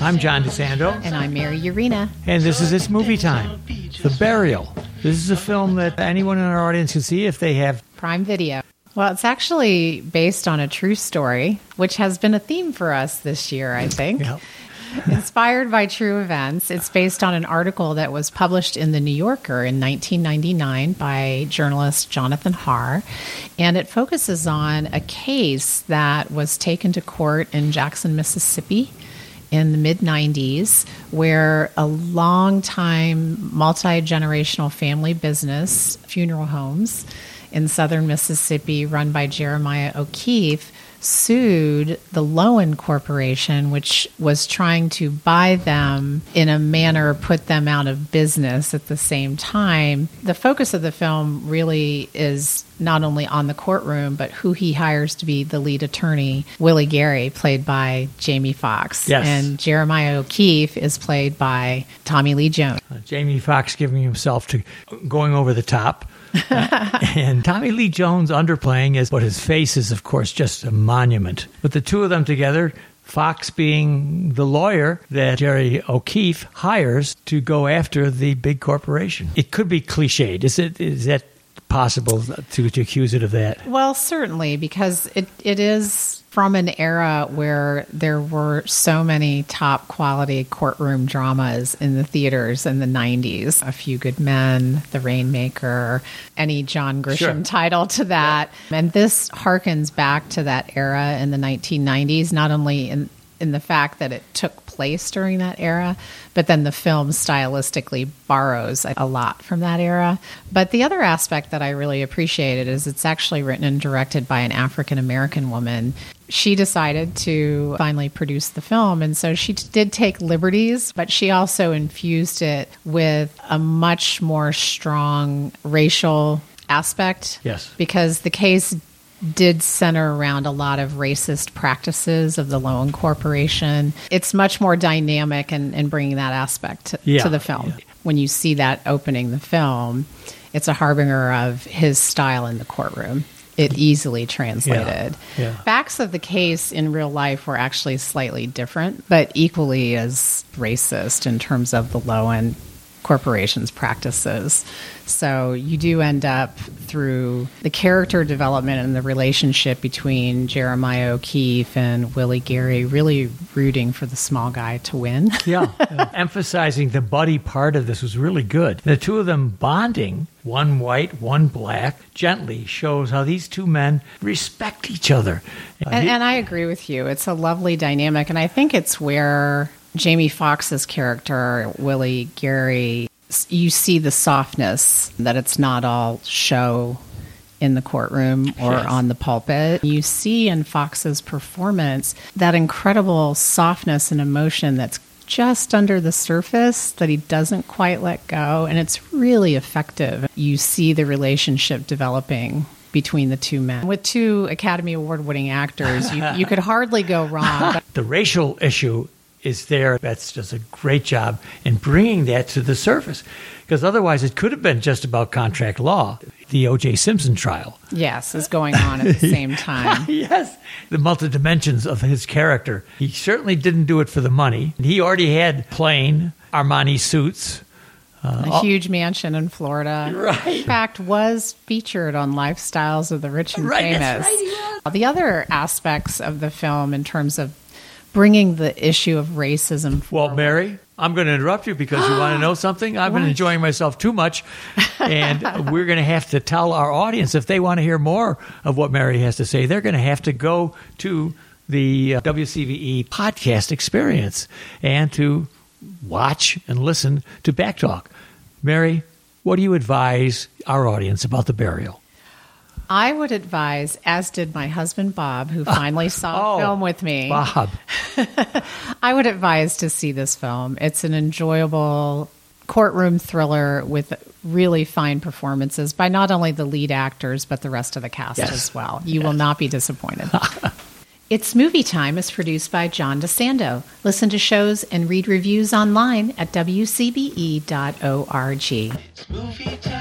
I'm John DeSando. And I'm Mary Urena. And this is It's Movie Time The Burial. This is a film that anyone in our audience can see if they have Prime Video. Well, it's actually based on a true story, which has been a theme for us this year, I think. Yep. Inspired by true events, it's based on an article that was published in The New Yorker in 1999 by journalist Jonathan Harr. And it focuses on a case that was taken to court in Jackson, Mississippi in the mid 90s, where a long-time multi generational family business, funeral homes in southern Mississippi, run by Jeremiah O'Keefe, sued the Loewen Corporation, which was trying to buy them in a manner put them out of business at the same time. The focus of the film really is not only on the courtroom, but who he hires to be the lead attorney, Willie Gary, played by Jamie Foxx. Yes. And Jeremiah O'Keefe is played by Tommy Lee Jones. uh, Jamie Foxx giving himself to going over the top. Uh, and Tommy Lee Jones underplaying is, but his face is, of course, just a monument. But the two of them together, Foxx being the lawyer that Jerry O'Keefe hires to go after the big corporation. It could be cliched. Is it? Is that possible to, to accuse it of that? Well, certainly, because it, it is from an era where there were so many top quality courtroom dramas in the theaters in the 90s. A Few Good Men, The Rainmaker, any John Grisham Sure. title to that. And this harkens back to that era in the 1990s, not only in in the fact that it took place during that era, but then the film stylistically borrows a lot from that era. But the other aspect that I really appreciated is it's actually written and directed by an African American woman. She decided to finally produce the film, and so she did take liberties, but she also infused it with a much more strong racial aspect. Yes. Because the case did center around a lot of racist practices of the Loewen Corporation. It's much more dynamic in, in bringing that aspect to, Yeah, to the film. yeah. When you see that opening the film, it's a harbinger of his style in the courtroom. It easily translated. yeah. Facts of the case in real life were actually slightly different, but equally as racist in terms of the Loewen corporation's practices. So you do end up through the character development and the relationship between Jeremiah O'Keefe and Willie Gary really rooting for the small guy to win. Yeah. Emphasizing the buddy part of this was really good. The two of them bonding, one white, one black, gently shows how these two men respect each other. And, and I agree with you. It's a lovely dynamic, and I think it's where Jamie Foxx's character Willie Gary, you see the softness that it's not all show in the courtroom or Yes. on the pulpit. You see in Foxx's performance that incredible softness and emotion that's just under the surface that he doesn't quite let go and it's really effective. You see the relationship developing between the two men. With two Academy Award winning actors, you, you could hardly go wrong. the racial issue is there. That's does a great job in bringing that to the surface. Because otherwise, it could have been just about contract law, the O.J. Simpson trial. yes, is going on at the same time. yes, the multidimensions of his character. He certainly didn't do it for the money. He already had plain Armani suits. Uh, a huge mansion in Florida. Right. In fact, was featured on Lifestyles of the Rich and Right, Famous. right, he The other aspects of the film, in terms of bringing the issue of racism Well. Mary, I'm going to interrupt you because you want to know something. I've been enjoying myself too much, and we're going to have to tell our audience if they want to hear more of what Mary has to say, they're going to have to go to the uh, WCBE podcast experience and to watch and listen to Backtalk. Mary, what do you advise our audience about the burial? I would advise, as did my husband Bob, who oh. finally saw Oh, a film with me. Bob. I would advise to see this film. It's an enjoyable courtroom thriller with really fine performances by not only the lead actors but the rest of the cast Yes. as well. You will not be disappointed. It's Movie Time is produced by John DeSando. Listen to shows and read reviews online at wcbe.org. It's movie time.